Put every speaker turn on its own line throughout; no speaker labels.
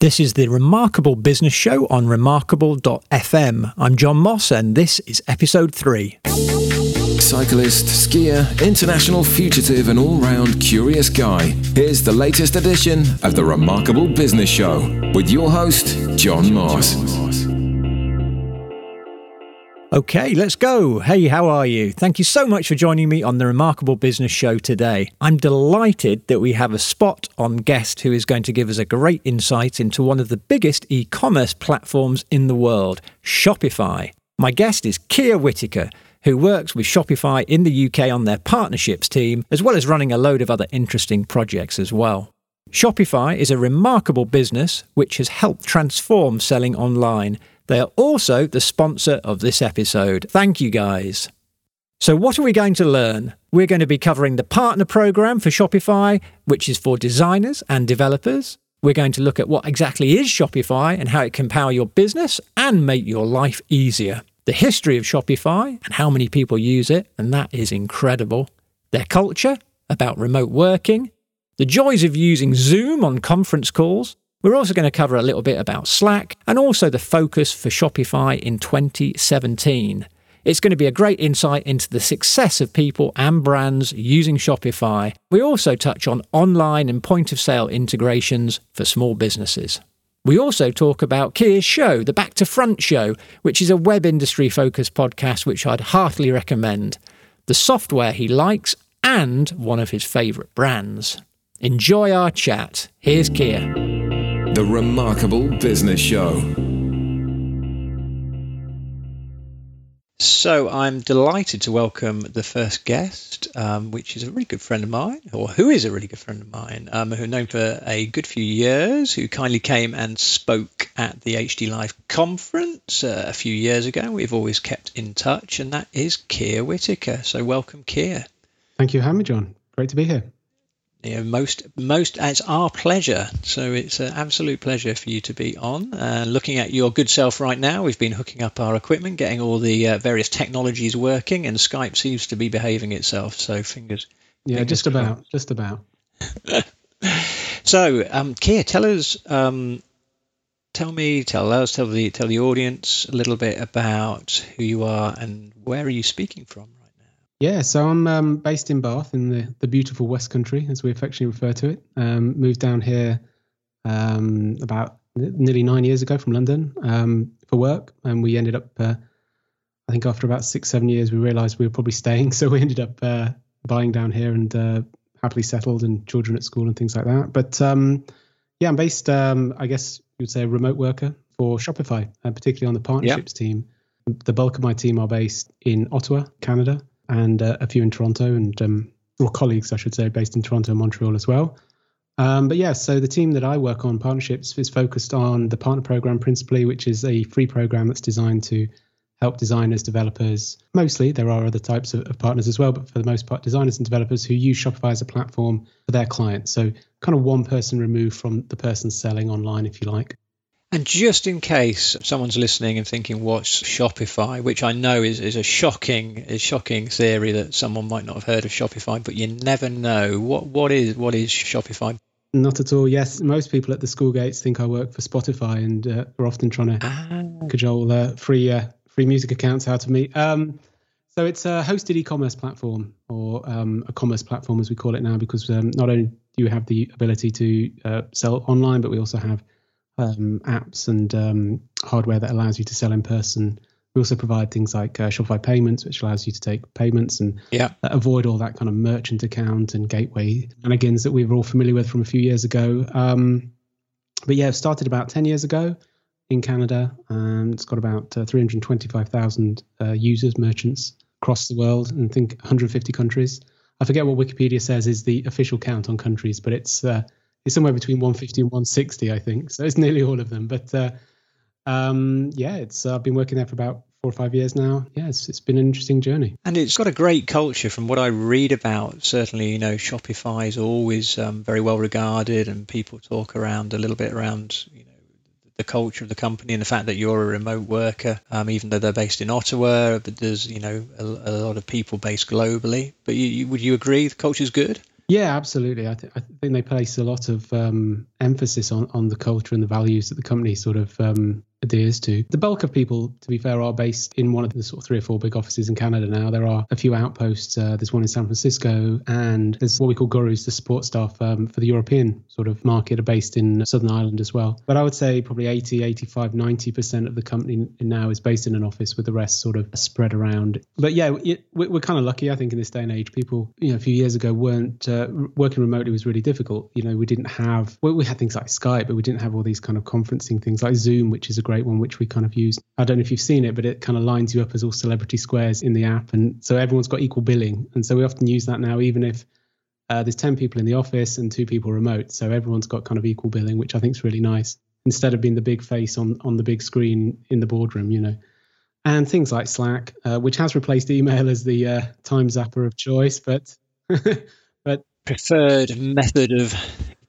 This is the Remarkable Business Show on remarkable.fm. I'm John Moss, and this is episode three.
Cyclist, skier, international fugitive, and all round curious guy. Here's the latest edition of the Remarkable Business Show with your host, John Moss.
Okay, let's go. Hey, how are you? Thank you so much for joining me on the Remarkable Business Show today. I'm delighted that we have a spot on guest who is going to give us a great insight into one of the biggest e commerce platforms in the world, Shopify. My guest is Keir Whitaker, who works with Shopify in the UK on their partnerships team, as well as running a load of other interesting projects as well. Shopify is a remarkable business which has helped transform selling online they are also the sponsor of this episode. Thank you, guys. So, what are we going to learn? We're going to be covering the partner program for Shopify, which is for designers and developers. We're going to look at what exactly is Shopify and how it can power your business and make your life easier. The history of Shopify and how many people use it, and that is incredible. Their culture, about remote working, the joys of using Zoom on conference calls, we're also going to cover a little bit about Slack and also the focus for Shopify in 2017. It's going to be a great insight into the success of people and brands using Shopify. We also touch on online and point of sale integrations for small businesses. We also talk about Keir's show, the Back to Front show, which is a web industry focused podcast which I'd heartily recommend, the software he likes, and one of his favourite brands. Enjoy our chat. Here's Keir.
The Remarkable Business Show.
So I'm delighted to welcome the first guest, um, which is a really good friend of mine, or who is a really good friend of mine, um, who I've known for a good few years, who kindly came and spoke at the HD Live conference uh, a few years ago. We've always kept in touch, and that is Keir Whitaker. So welcome, Keir.
Thank you for having me, John. Great to be here
you know, most most it's our pleasure. So it's an absolute pleasure for you to be on. Uh, looking at your good self right now, we've been hooking up our equipment, getting all the uh, various technologies working, and Skype seems to be behaving itself. So fingers.
Yeah,
fingers
just about, just about.
so, um, Keir, tell us, um, tell me, tell us, tell the tell the audience a little bit about who you are and where are you speaking from.
Yeah, so I'm um, based in Bath in the, the beautiful West Country, as we affectionately refer to it. Um, moved down here um, about nearly nine years ago from London um, for work, and we ended up, uh, I think, after about six, seven years, we realised we were probably staying, so we ended up uh, buying down here and uh, happily settled, and children at school and things like that. But um, yeah, I'm based, um, I guess you would say, a remote worker for Shopify, uh, particularly on the partnerships yep. team. The bulk of my team are based in Ottawa, Canada and uh, a few in Toronto, and um, or colleagues, I should say, based in Toronto and Montreal as well. Um, but yeah, so the team that I work on, partnerships, is focused on the partner program principally, which is a free program that's designed to help designers, developers. Mostly, there are other types of, of, partners as well, but for the most part, designers and developers who use Shopify as a platform for their clients. So, kind of one person removed from the person selling online, if you like.
And just in case someone's listening and thinking, "What's Shopify?" which I know is, is a shocking, is shocking theory that someone might not have heard of Shopify, but you never know. What what is what is Shopify?
Not at all. Yes, most people at the school gates think I work for Spotify, and uh, are often trying to ah. cajole uh, free uh, free music accounts out of me. Um, so it's a hosted e-commerce platform, or um, a commerce platform as we call it now, because um, not only do you have the ability to uh, sell online, but we also have um, apps and um, hardware that allows you to sell in person. We also provide things like uh, Shopify Payments, which allows you to take payments and
yeah.
avoid all that kind of merchant account and gateway shenanigans that we were all familiar with from a few years ago. Um, but yeah, it started about 10 years ago in Canada, and it's got about uh, 325,000 uh, users, merchants across the world, and I think 150 countries. I forget what Wikipedia says is the official count on countries, but it's uh, it's somewhere between 150 and 160, I think. So it's nearly all of them. But uh, um, yeah, it's uh, I've been working there for about four or five years now. Yeah, it's, it's been an interesting journey.
And it's got a great culture from what I read about. Certainly, you know, Shopify is always um, very well regarded, and people talk around a little bit around, you know, the culture of the company and the fact that you're a remote worker, um, even though they're based in Ottawa, but there's, you know, a, a lot of people based globally. But you, you, would you agree the culture is good?
Yeah, absolutely. I, th- I think they place a lot of um, emphasis on, on the culture and the values that the company sort of um, adheres to. The bulk of people, to be fair, are based in one of the sort of three or four big offices in Canada now. There are a few outposts. Uh, there's one in San Francisco, and there's what we call gurus, the support staff um, for the European sort of market, are based in Southern Ireland as well. But I would say probably 80, 85, 90% of the company now is based in an office with the rest sort of spread around. But yeah, we're kind of lucky, I think, in this day and age. People, you know, a few years ago weren't uh, working remotely was really difficult. You know, we didn't have, well, we had things like Skype, but we didn't have all these kind of conferencing things like Zoom, which is a great one, which we kind of use. I don't know if you've seen it, but it kind of lines you up as all celebrity squares in the app. And so everyone's got equal billing. And so we often use that now, even if uh, there's 10 people in the office and two people remote. So everyone's got kind of equal billing, which I think is really nice instead of being the big face on, on the big screen in the boardroom, you know. And things like Slack, uh, which has replaced email as the uh, time zapper of choice, but but
preferred method of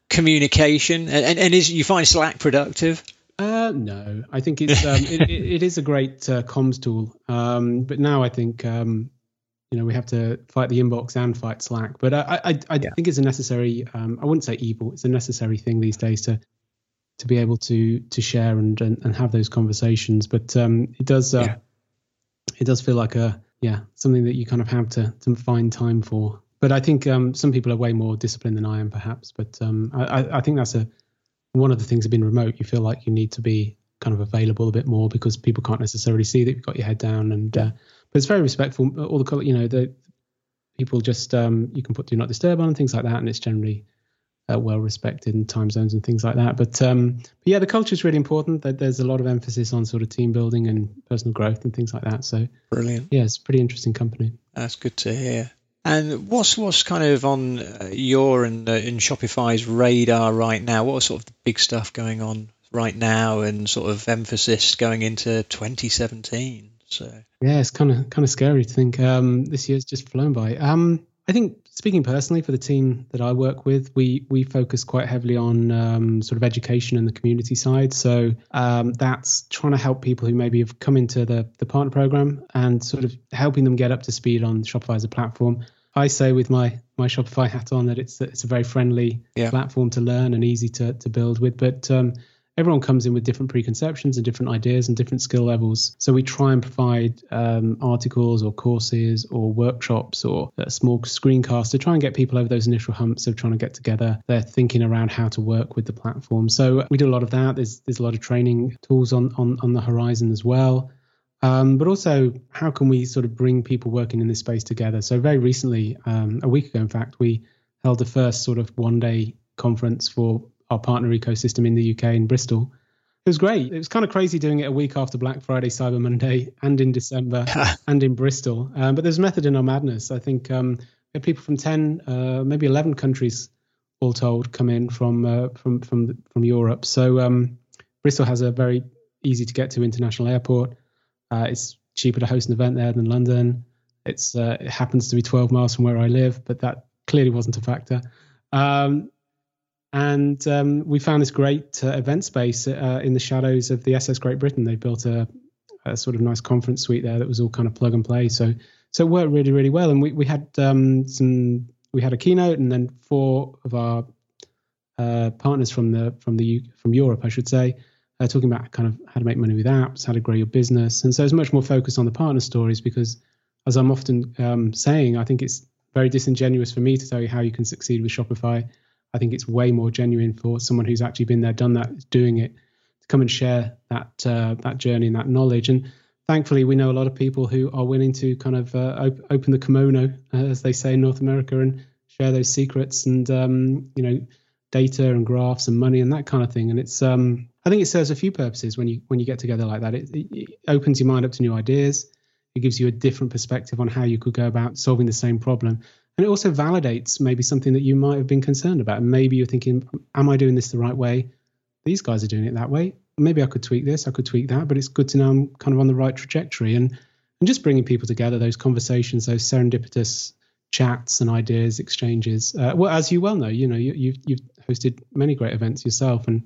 communication. And, and is you find Slack productive?
Uh, no, I think it's um, it, it, it is a great uh, comms tool. Um, but now I think um, you know we have to fight the inbox and fight Slack. But I I, I yeah. think it's a necessary. Um, I wouldn't say evil. It's a necessary thing these days to to be able to to share and and, and have those conversations. But um, it does uh, yeah. it does feel like a yeah something that you kind of have to to find time for. But I think um, some people are way more disciplined than I am, perhaps. But um, I, I think that's a one of the things of being remote, you feel like you need to be kind of available a bit more because people can't necessarily see that you've got your head down. And uh, but it's very respectful. All the color, you know, the people just um, you can put do not disturb on and things like that, and it's generally uh, well respected in time zones and things like that. But, um, but yeah, the culture is really important. That there's a lot of emphasis on sort of team building and personal growth and things like that. So
brilliant.
Yeah, it's a pretty interesting company.
That's good to hear. And what's what's kind of on uh, your and uh, in Shopify's radar right now? What are sort of the big stuff going on right now, and sort of emphasis going into 2017? So
yeah, it's kind of kind of scary to think um, this year's just flown by. Um, I think speaking personally for the team that I work with, we we focus quite heavily on um, sort of education and the community side. So um, that's trying to help people who maybe have come into the the partner program and sort of helping them get up to speed on Shopify as a platform. I say with my my Shopify hat on that it's it's a very friendly yeah. platform to learn and easy to to build with, but um, everyone comes in with different preconceptions and different ideas and different skill levels. So we try and provide um, articles or courses or workshops or a small screencast to try and get people over those initial humps of trying to get together. They're thinking around how to work with the platform. So we do a lot of that. There's there's a lot of training tools on on, on the horizon as well. Um, but also, how can we sort of bring people working in this space together? So, very recently, um, a week ago, in fact, we held the first sort of one day conference for our partner ecosystem in the UK in Bristol. It was great. It was kind of crazy doing it a week after Black Friday, Cyber Monday, and in December, and in Bristol. Um, but there's method in our madness. I think um, people from ten, uh, maybe eleven countries, all told, come in from uh, from from from Europe. So um, Bristol has a very easy to get to international airport. Uh, it's cheaper to host an event there than London. It's uh, it happens to be 12 miles from where I live, but that clearly wasn't a factor. Um, and um, we found this great uh, event space uh, in the shadows of the SS Great Britain. They built a, a, sort of nice conference suite there that was all kind of plug and play. So so it worked really really well. And we we had um, some we had a keynote, and then four of our uh, partners from the from the from Europe, I should say, uh, talking about kind of how to make money with apps, how to grow your business, and so it's much more focused on the partner stories because, as I'm often um, saying, I think it's very disingenuous for me to tell you how you can succeed with Shopify I think it's way more genuine for someone who's actually been there, done that, doing it, to come and share that uh, that journey and that knowledge. And thankfully, we know a lot of people who are willing to kind of uh, op- open the kimono, uh, as they say in North America, and share those secrets and um, you know data and graphs and money and that kind of thing. And it's um, I think it serves a few purposes when you when you get together like that. It, it opens your mind up to new ideas. It gives you a different perspective on how you could go about solving the same problem and it also validates maybe something that you might have been concerned about. Maybe you're thinking, am I doing this the right way? These guys are doing it that way. Maybe I could tweak this, I could tweak that, but it's good to know I'm kind of on the right trajectory. And and just bringing people together, those conversations, those serendipitous chats and ideas exchanges. Uh, well, as you well know, you know you, have you've, you've hosted many great events yourself, and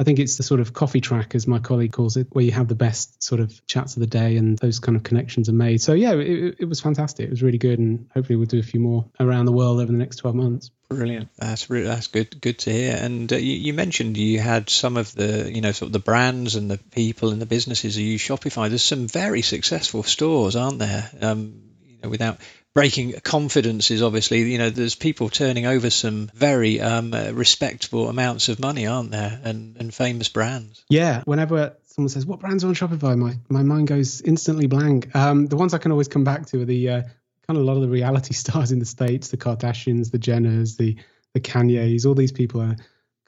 I think it's the sort of coffee track, as my colleague calls it, where you have the best sort of chats of the day and those kind of connections are made. So yeah, it, it was fantastic. It was really good, and hopefully we'll do a few more around the world over the next 12 months.
Brilliant. That's really, that's good. Good to hear. And uh, you, you, mentioned you had some of the you know sort of the brands and the people and the businesses who use Shopify. There's some very successful stores, aren't there? Um, you know, without breaking confidences, obviously, you know, there's people turning over some very um, uh, respectable amounts of money, aren't there? And, and famous brands.
Yeah. Whenever someone says, what brands are on Shopify? My, my mind goes instantly blank. Um, the ones I can always come back to are the uh, kind of a lot of the reality stars in the States, the Kardashians, the Jenners, the, the Kanyes, all these people are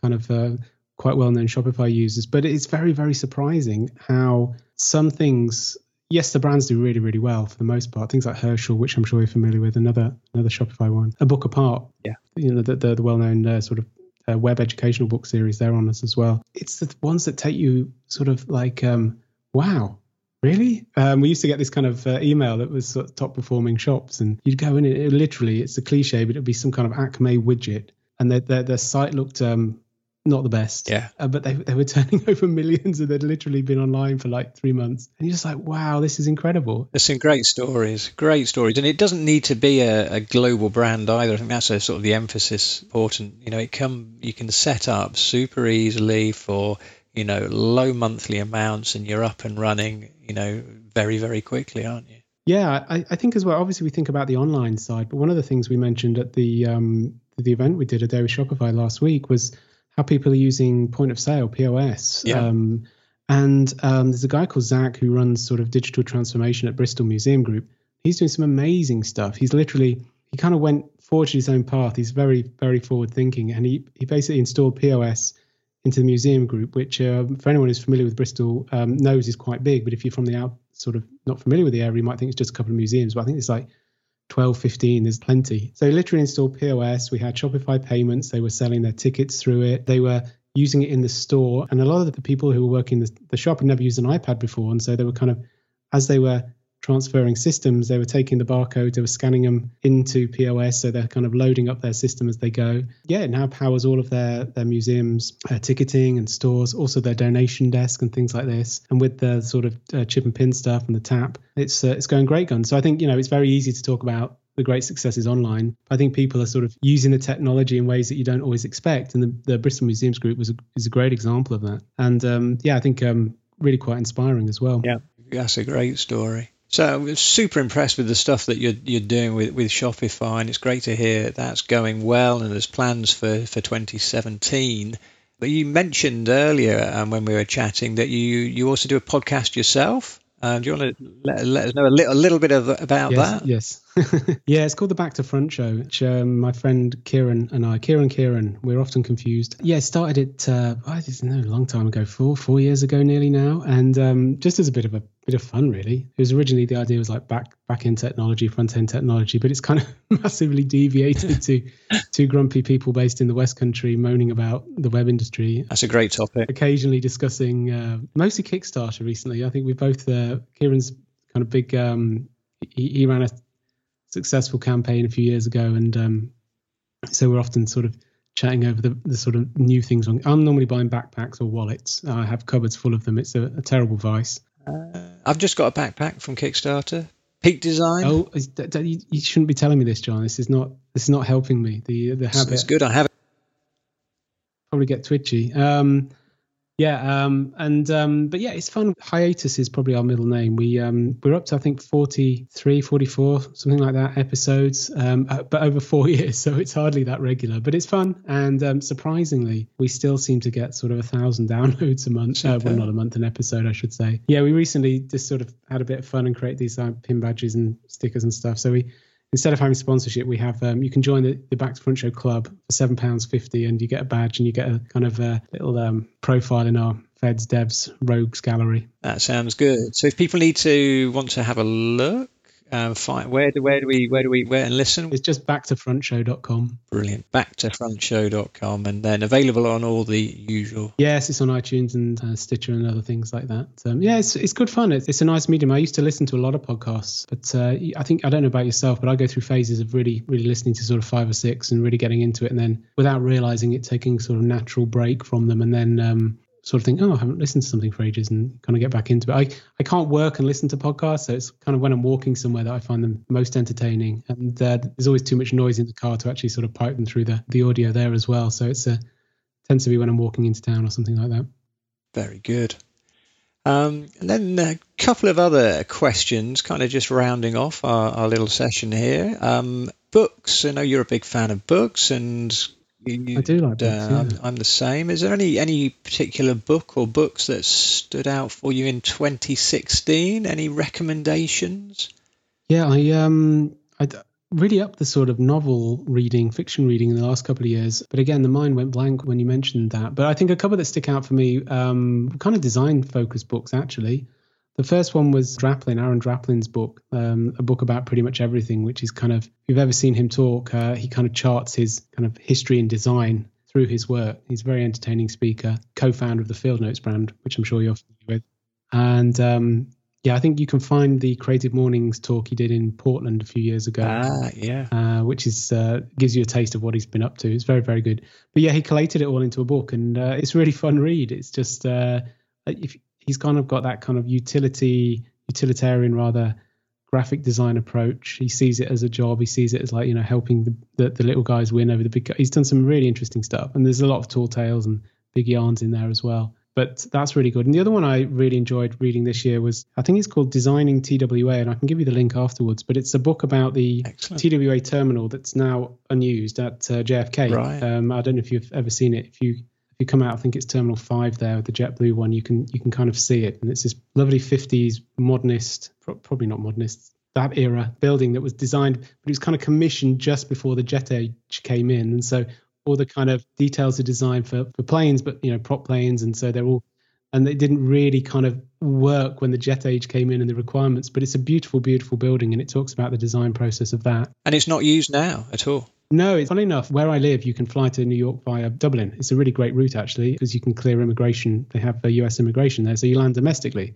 kind of uh, quite well known Shopify users. But it's very, very surprising how some things yes, the brands do really, really well for the most part. Things like Herschel, which I'm sure you're familiar with, another another Shopify one. A book apart,
yeah,
you know the the, the well known uh, sort of uh, web educational book series. They're on us as well. It's the ones that take you sort of like, um, wow. Really? Um, we used to get this kind of uh, email that was sort of top performing shops, and you'd go in. It, it literally, it's a cliche, but it'd be some kind of Acme widget, and their their, their site looked um, not the best.
Yeah.
Uh, but they, they were turning over millions and they'd literally been online for like three months. And you're just like, wow, this is incredible.
There's some great stories, great stories. And it doesn't need to be a, a, global brand either. I think that's a sort of the emphasis important. You know, it come you can set up super easily for, you know, low monthly amounts and you're up and running, you know, very, very quickly, aren't you?
Yeah, I, I think as well. Obviously, we think about the online side, but one of the things we mentioned at the um, the event we did a day with Shopify last week was how people are using point of sale POS.
Yeah. Um,
and um, there's a guy called Zach who runs sort of digital transformation at Bristol Museum Group. He's doing some amazing stuff. He's literally he kind of went forged his own path. He's very very forward thinking, and he he basically installed POS into the museum group, which uh, for anyone who's familiar with Bristol um, knows is quite big. But if you're from the out sort of not familiar with the area, you might think it's just a couple of museums. But I think it's like 12, 15, there's plenty. So literally installed POS. We had Shopify payments. They were selling their tickets through it. They were using it in the store. And a lot of the people who were working the, the shop had never used an iPad before. And so they were kind of, as they were transferring systems. They were taking the barcodes, they were scanning them into POS, so they're kind of loading up their system as they go. Yeah, it now powers all of their their museums, uh, ticketing and stores, also their donation desk and things like this. And with the sort of uh, chip and pin stuff and the tap, it's uh, it's going great guns. So I think you know it's very easy to talk about the great successes online. I think people are sort of using the technology in ways that you don't always expect, and the, the Bristol Museums Group was a, is a great example of that. And um, yeah, I think um, really quite inspiring as well.
Yeah, that's a great story. So I was super impressed with the stuff that you're you're doing with, with Shopify, and it's great to hear that's going well, and there's plans for, for 2017. But you mentioned earlier um, when we were chatting that you you also do a podcast yourself. Um, do you want to let, let us know a little, a little bit of, about
yes,
that?
Yes. yeah, it's called the Back to Front Show, which um, my friend Kieran and I, Kieran Kieran, we're often confused. Yeah, started it, uh, I don't know, a long time ago, four, four years ago nearly now. And um, just as a bit of a bit of fun, really. It was originally the idea was like back back end technology, front end technology, but it's kind of massively deviated to two grumpy people based in the West Country moaning about the web industry.
That's a great topic.
Occasionally discussing uh, mostly Kickstarter recently. I think we both uh, Kieran's kind of big. Um, he, he, ran a successful campaign a few years ago, and um, so we're often sort of chatting over the, the sort of new things. On, I'm normally buying backpacks or wallets. I have cupboards full of them. It's a, a terrible vice.
Uh, I've just got a backpack from Kickstarter. Peak Design.
Oh, you shouldn't be telling me this, John. This is not this is not helping me. The the habit.
It's good. I have it.
Probably get twitchy. Um, yeah, um, and um, but yeah, it's fun. Hiatus is probably our middle name. We um, we're up to I think 43, 44, something like that episodes, um, uh, but over four years, so it's hardly that regular. But it's fun, and um, surprisingly, we still seem to get sort of a thousand downloads a month. Uh, well, not a month, an episode, I should say. Yeah, we recently just sort of had a bit of fun and create these uh, pin badges and stickers and stuff. So we instead of having sponsorship, we have um, you can join the, the Back to Front Show Club for seven pounds fifty, and you get a badge and you get a kind of a little um, profile in our Feds Devs Rogues gallery.
That sounds good. So if people need to want to have a look, um, fine. Where do where do we where do we where and listen?
It's just backtofrontshow.com.
Brilliant. Backtofrontshow.com, and then available on all the usual.
Yes, it's on iTunes and uh, Stitcher and other things like that. Um, yeah, it's it's good fun. It's, it's a nice medium. I used to listen to a lot of podcasts, but uh, I think I don't know about yourself, but I go through phases of really really listening to sort of five or six and really getting into it, and then without realizing it, taking sort of natural break from them, and then um, sort of think, oh, I haven't listened to something for ages and kind of get back into it. I, I can't work and listen to podcasts. So it's kind of when I'm walking somewhere that I find them most entertaining. And uh, there's always too much noise in the car to actually sort of pipe them through the, the audio there as well. So it's a, uh, tends to be when I'm walking into town or something like that.
Very good. Um, and then a couple of other questions, kind of just rounding off our, our little session here. Um, books. I know you're a big fan of books, and
you, I do like books. Uh,
yeah. I'm, I'm, the same. Is there any any particular book or books that stood out for you in 2016? Any recommendations?
Yeah, I um I really upped the sort of novel reading, fiction reading in the last couple of years. But again, the mind went blank when you mentioned that. But I think a couple that stick out for me, um, kind of design focused books actually. The first one was Draplin, Aaron Draplin's book, um, a book about pretty much everything, which is kind of, if you've ever seen him talk, uh, he kind of charts his kind of history and design through his work. He's a very entertaining speaker, co founder of the Field Notes brand, which I'm sure you're familiar with. And um, yeah, I think you can find the Creative Mornings talk he did in Portland a few years ago.
Ah, yeah.
Uh, which is uh, gives you a taste of what he's been up to. It's very, very good. But yeah, he collated it all into a book, and uh, it's really fun read. It's just uh, if he's kind of got that kind of utility, utilitarian rather, graphic design approach. He sees it as a job. He sees it as like you know helping the the, the little guys win over the big. He's done some really interesting stuff, and there's a lot of tall tales and big yarns in there as well but that's really good. And the other one I really enjoyed reading this year was I think it's called Designing TWA, and I can give you the link afterwards. But it's a book about the Excellent. TWA terminal that's now unused at uh, JFK.
Right.
Um, I don't know if you've ever seen it. If you you come out, I think it's Terminal Five there, with the JetBlue one. You can you can kind of see it, and it's this lovely 50s modernist, probably not modernist, that era building that was designed, but it was kind of commissioned just before the jet age came in, and so all the kind of details are designed for, for planes, but you know, prop planes, and so they're all and they didn't really kind of work when the jet age came in and the requirements. But it's a beautiful, beautiful building, and it talks about the design process of that.
And it's not used now at all.
No, it's funny enough. Where I live, you can fly to New York via Dublin. It's a really great route actually, because you can clear immigration. They have a US immigration there, so you land domestically.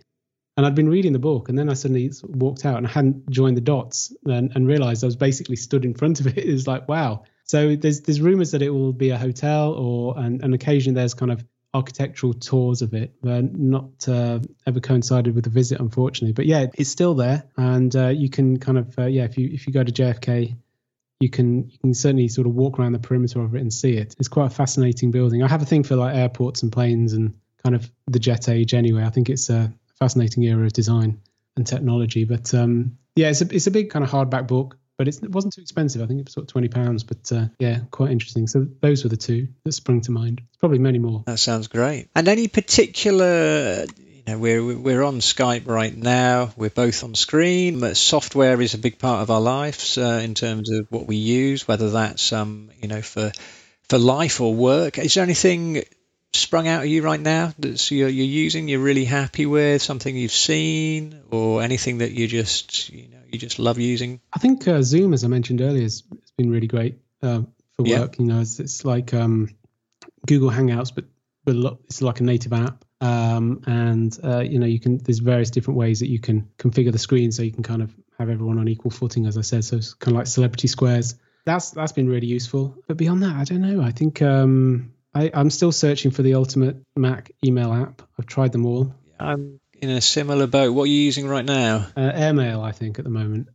And I'd been reading the book, and then I suddenly walked out and I hadn't joined the dots and, and realized I was basically stood in front of it. It was like, wow, so there's there's rumors that it will be a hotel, or and, and occasionally there's kind of architectural tours of it, but not uh, ever coincided with the visit, unfortunately. But yeah, it's still there, and uh, you can kind of uh, yeah, if you if you go to JFK, you can you can certainly sort of walk around the perimeter of it and see it. It's quite a fascinating building. I have a thing for like airports and planes and kind of the jet age anyway. I think it's a fascinating era of design and technology. But um, yeah, it's a it's a big kind of hardback book but it wasn't too expensive. I think it was sort of twenty pounds, but uh, yeah, quite interesting. So those were the two that sprung to mind. probably many more.
That sounds great. And any particular? Know, we're we're on Skype right now. We're both on screen. Software is a big part of our lives uh, in terms of what we use, whether that's um you know for for life or work. Is there anything sprung out at you right now that you're, you're using, you're really happy with, something you've seen, or anything that you just you know you just love using?
I think uh, Zoom, as I mentioned earlier, has, has been really great uh, for work. Yeah. You know, it's, it's like um, Google Hangouts, but but it's like a native app. Um, and uh, you know, you can there's various different ways that you can configure the screen so you can kind of have everyone on equal footing, as I said. So it's kind of like celebrity squares. That's that's been really useful. But beyond that, I don't know. I think um, I, am still searching for the ultimate Mac email app. I've tried them all.
I'm in a similar boat. What are you using right now?
Uh, Airmail, I think, at the moment.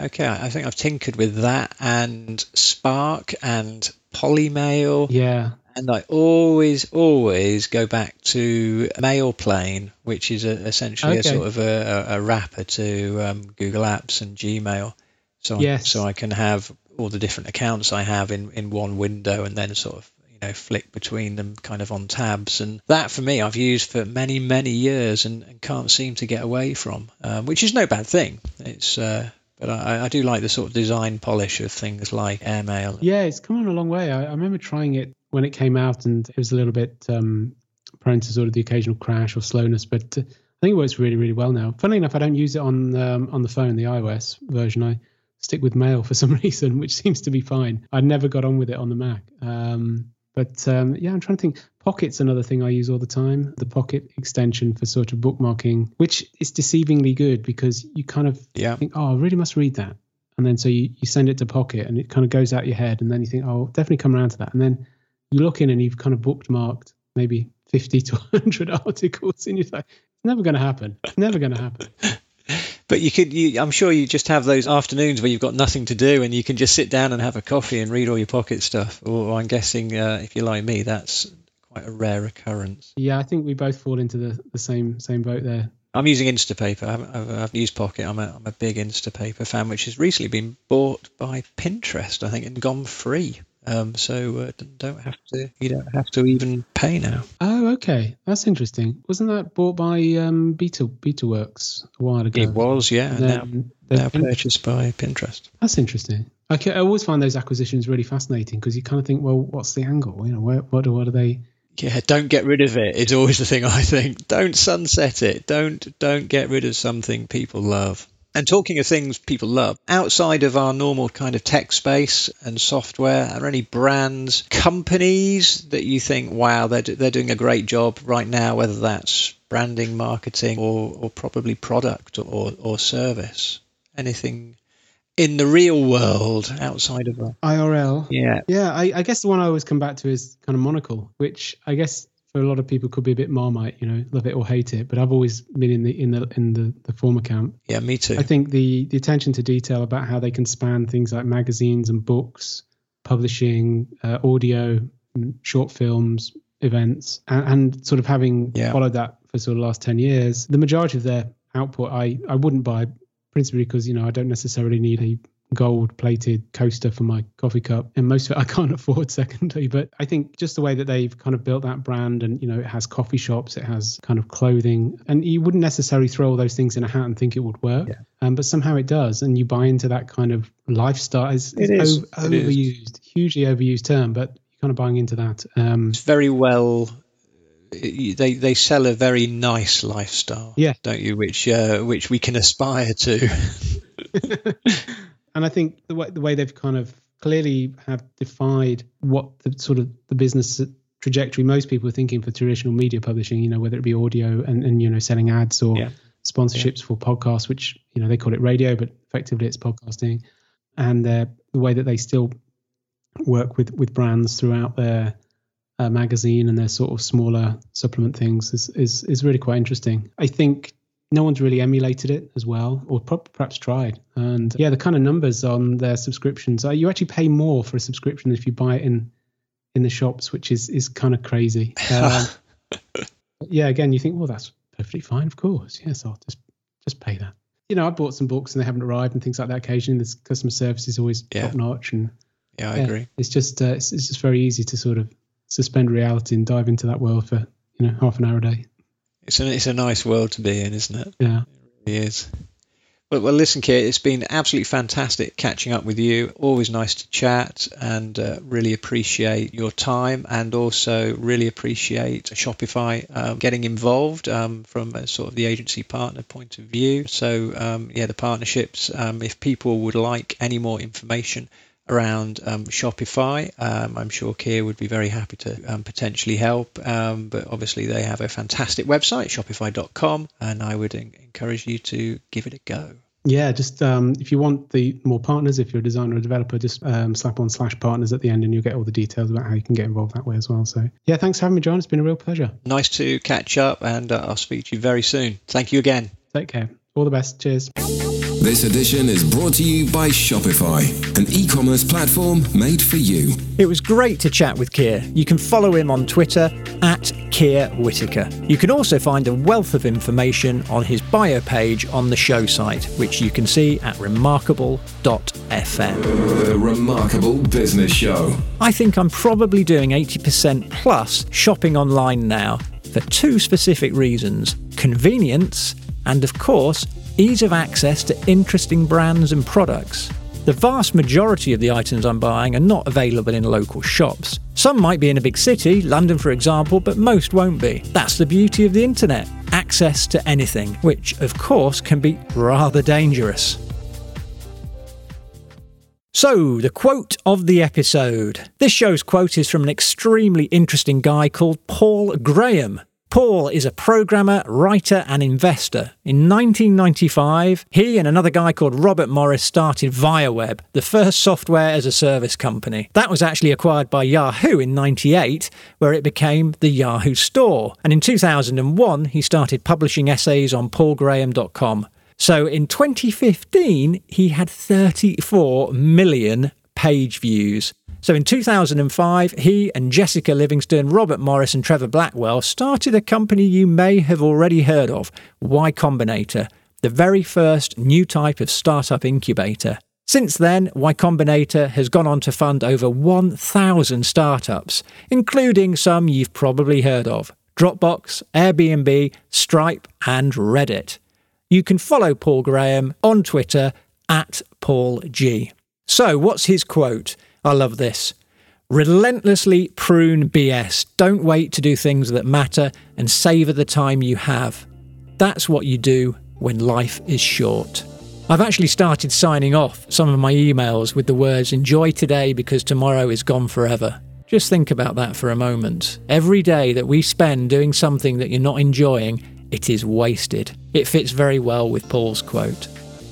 Okay, I think I've tinkered with that and Spark and Polymail.
Yeah.
And I always, always go back to Mailplane, which is a, essentially okay. a sort of a, a wrapper to um, Google Apps and Gmail. So, yes. so I can have all the different accounts I have in, in one window and then sort of you know flick between them kind of on tabs and that for me I've used for many many years and, and can't seem to get away from um, which is no bad thing it's uh, but I, I, do like the sort of design polish of things like airmail
yeah it's come on a long way I, I remember trying it when it came out and it was a little bit um, prone to sort of the occasional crash or slowness but uh, I think it works really really well now funnily enough I don't use it on um, on the phone the iOS version I stick with mail for some reason, which seems to be fine. I never got on with it on the Mac. Um, but um, yeah, I'm trying to think. Pocket's another thing I use all the time. The Pocket extension for sort of bookmarking, which is deceivingly good because you kind of
yeah.
think, oh, I really must read that. And then so you, you send it to Pocket and it kind of goes out your head. And then you think, oh, I'll definitely come around to that. And then you look in and you've kind of bookmarked maybe 50 to 100 articles and you're like it's never going to happen it's never going to happen
but you could you, i'm sure you just have those afternoons where you've got nothing to do and you can just sit down and have a coffee and read all your pocket stuff or, i'm guessing uh, if you're like me that's quite a rare occurrence
yeah i think we both fall into the, the same same boat there
I'm using Instapaper. I've, I've, I've, used Pocket. I'm a, I'm a big Instapaper fan, which has recently been bought by Pinterest, I think, and gone free. Um, so uh, don't have to you don't have to even pay now.
Oh, okay, that's interesting. Wasn't that bought by um, Beta BetaWorks a while ago?
It was, yeah. Now, now purchased by Pinterest.
That's interesting. I, I always find those acquisitions really fascinating because you kind of think, well, what's the angle? You know, where, what, what are they?
Yeah, don't get rid of it. It's always the thing I think. Don't sunset it. Don't don't get rid of something people love. And talking of things people love, outside of our normal kind of tech space and software, are there any brands, companies that you think, wow, they're, they're doing a great job right now, whether that's branding, marketing, or, or probably product or, or service? Anything in the real world outside of that?
IRL.
Yeah.
Yeah, I, I guess the one I always come back to is kind of Monocle, which I guess for a lot of people could be a bit marmite, you know, love it or hate it. But I've always been in the in the in the, the former camp.
Yeah, me too.
I think the the attention to detail about how they can span things like magazines and books, publishing, uh, audio, short films, events, and, and sort of having yeah. followed that for sort of the last ten years, the majority of their output I I wouldn't buy principally because you know I don't necessarily need a gold plated coaster for my coffee cup and most of it I can't afford secondly but I think just the way that they've kind of built that brand and you know it has coffee shops it has kind of clothing and you wouldn't necessarily throw all those things in a hat and think it would work yeah. um, but somehow it does and you buy into that kind of lifestyle it's, it's it is. Over, it overused is. hugely overused term but you're kind of buying into that um,
it's very well they they sell a very nice lifestyle
yeah
don't you which uh, which we can aspire to
and I think the way the way they've kind of clearly have defied what the sort of the business trajectory most people are thinking for traditional media publishing. You know, whether it be audio and and you know selling ads or yeah. sponsorships yeah. for podcasts, which you know they call it radio, but effectively it's podcasting, and uh, the way that they still work with with brands throughout their uh, magazine and their sort of smaller supplement things is, is is really quite interesting. I think no one's really emulated it as well, or perhaps tried. And yeah, the kind of numbers on their subscriptions, uh, you actually pay more for a subscription if you buy it in in the shops, which is is kind of crazy. Um, yeah, again, you think, well, that's perfectly fine, of course. Yes, I'll just just pay that. You know, I bought some books and they haven't arrived and things like that. Occasionally, the customer service is always yeah. top notch, and
yeah, I yeah, agree.
It's just uh, it's, it's just very easy to sort of suspend reality and dive into that world for you know half an hour a day.
It's a, it's a nice world to be in, isn't it?
Yeah.
It really is. Well, well, listen, Keir, it's been absolutely fantastic catching up with you. Always nice to chat and uh, really appreciate your time and also really appreciate Shopify um, getting involved um, from a sort of the agency partner point of view. So, um, yeah, the partnerships, um, if people would like any more information, around um, Shopify. Um, I'm sure Keir would be very happy to um, potentially help, um, but obviously they have a fantastic website, shopify.com, and I would en- encourage you to give it a go.
Yeah, just um, if you want the more partners, if you're a designer or developer, just um, slap on slash partners at the end and you'll get all the details about how you can get involved that way as well. So, yeah, thanks for having me, John. It's been a real pleasure.
Nice to catch up, and uh, I'll speak to you very soon. Thank you again.
Take care. All the best. Cheers.
This edition is brought to you by Shopify, an e commerce platform made for you.
It was great to chat with Keir. You can follow him on Twitter at Keir Whitaker. You can also find a wealth of information on his bio page on the show site, which you can see at remarkable.fm.
The Remarkable Business Show.
I think I'm probably doing 80% plus shopping online now for two specific reasons convenience and, of course, ease of access to interesting brands and products. The vast majority of the items I'm buying are not available in local shops. Some might be in a big city, London for example, but most won't be. That's the beauty of the internet access to anything, which of course can be rather dangerous. So, the quote of the episode. This show's quote is from an extremely interesting guy called Paul Graham. Paul is a programmer, writer, and investor. In 1995, he and another guy called Robert Morris started ViaWeb, the first software as a service company. That was actually acquired by Yahoo in 98, where it became the Yahoo Store. And in 2001, he started publishing essays on paulgraham.com. So in 2015, he had 34 million page views. So in 2005, he and Jessica Livingston, Robert Morris, and Trevor Blackwell started a company you may have already heard of, Y Combinator, the very first new type of startup incubator. Since then, Y Combinator has gone on to fund over 1,000 startups, including some you've probably heard of Dropbox, Airbnb, Stripe, and Reddit. You can follow Paul Graham on Twitter at Paul G. So, what's his quote? I love this. Relentlessly prune BS. Don't wait to do things that matter and savour the time you have. That's what you do when life is short. I've actually started signing off some of my emails with the words enjoy today because tomorrow is gone forever. Just think about that for a moment. Every day that we spend doing something that you're not enjoying, it is wasted. It fits very well with Paul's quote.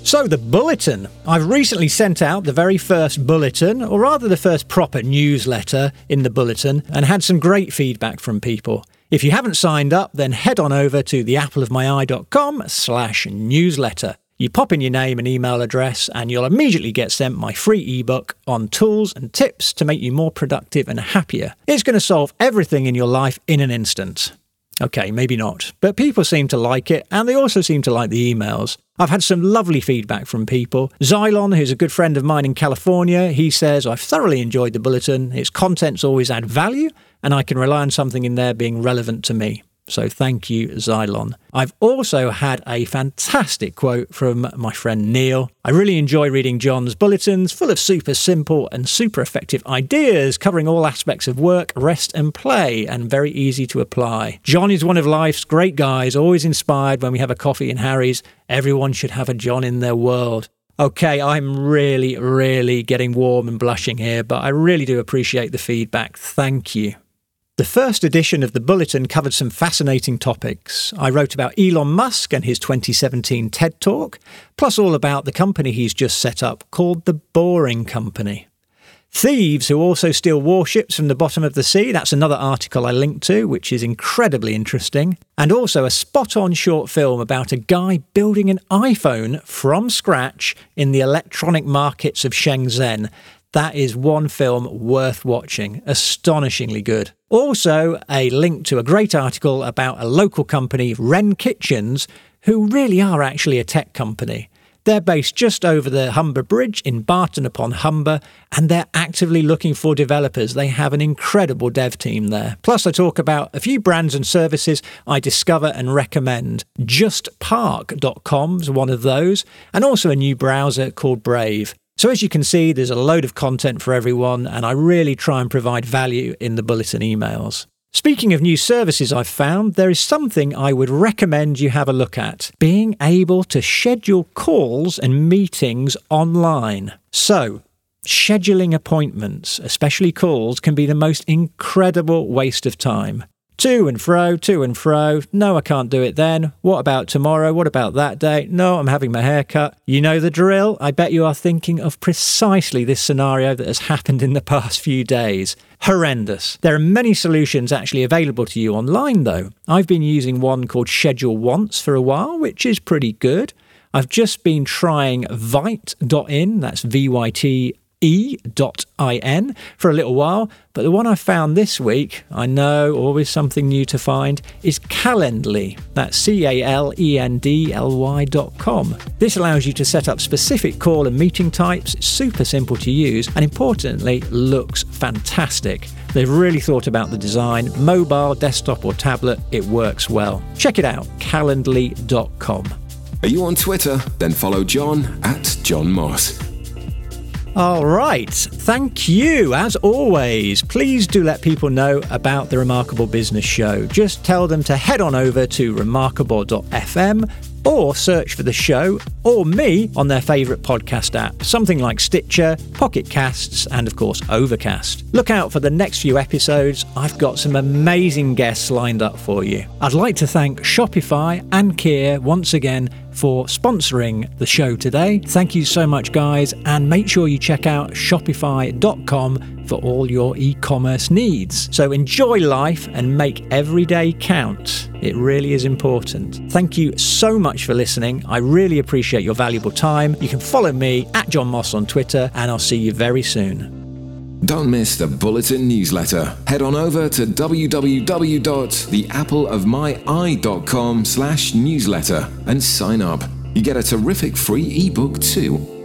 So, the bulletin. I've recently sent out the very first bulletin, or rather the first proper newsletter in the bulletin, and had some great feedback from people. If you haven't signed up, then head on over to theappleofmyeye.com slash newsletter. You pop in your name and email address, and you'll immediately get sent my free ebook on tools and tips to make you more productive and happier. It's going to solve everything in your life in an instant. Okay, maybe not. But people seem to like it, and they also seem to like the emails. I've had some lovely feedback from people. Xylon, who's a good friend of mine in California, he says, I've thoroughly enjoyed the bulletin. Its contents always add value, and I can rely on something in there being relevant to me. So thank you, Xylon. I've also had a fantastic quote from my friend Neil. I really enjoy reading John's bulletins, full of super simple and super effective ideas covering all aspects of work, rest, and play, and very easy to apply. John is one of life's great guys, always inspired when we have a coffee in Harry's. Everyone should have a John in their world. Okay, I'm really, really getting warm and blushing here, but I really do appreciate the feedback. Thank you. The first edition of the Bulletin covered some fascinating topics. I wrote about Elon Musk and his 2017 TED Talk, plus all about the company he's just set up called The Boring Company. Thieves who also steal warships from the bottom of the sea, that's another article I linked to, which is incredibly interesting. And also a spot on short film about a guy building an iPhone from scratch in the electronic markets of Shenzhen. That is one film worth watching. Astonishingly good. Also, a link to a great article about a local company, Wren Kitchens, who really are actually a tech company. They're based just over the Humber Bridge in Barton upon Humber, and they're actively looking for developers. They have an incredible dev team there. Plus, I talk about a few brands and services I discover and recommend. JustPark.com is one of those, and also a new browser called Brave. So, as you can see, there's a load of content for everyone, and I really try and provide value in the bulletin emails. Speaking of new services I've found, there is something I would recommend you have a look at being able to schedule calls and meetings online. So, scheduling appointments, especially calls, can be the most incredible waste of time. To and fro, to and fro. No, I can't do it then. What about tomorrow? What about that day? No, I'm having my hair cut. You know the drill. I bet you are thinking of precisely this scenario that has happened in the past few days. Horrendous. There are many solutions actually available to you online, though. I've been using one called Schedule Once for a while, which is pretty good. I've just been trying Vyte.in, that's V Y T e.in for a little while, but the one I found this week, I know always something new to find, is Calendly. That's C A L E N D L Y.com. This allows you to set up specific call and meeting types, it's super simple to use, and importantly, looks fantastic. They've really thought about the design, mobile, desktop, or tablet, it works well. Check it out, calendly.com.
Are you on Twitter? Then follow John at John Moss.
All right. Thank you. As always, please do let people know about the Remarkable Business Show. Just tell them to head on over to remarkable.fm or search for the show or me on their favourite podcast app, something like Stitcher, Pocket Casts, and of course Overcast. Look out for the next few episodes. I've got some amazing guests lined up for you. I'd like to thank Shopify and Keir once again for sponsoring the show today. Thank you so much, guys, and make sure you check out shopify.com for all your e commerce needs. So enjoy life and make every day count. It really is important. Thank you so much for listening. I really appreciate your valuable time. You can follow me at John Moss on Twitter, and I'll see you very soon.
Don't miss the Bulletin newsletter. Head on over to www.theappleofmyeye.com slash newsletter and sign up. You get a terrific free ebook too.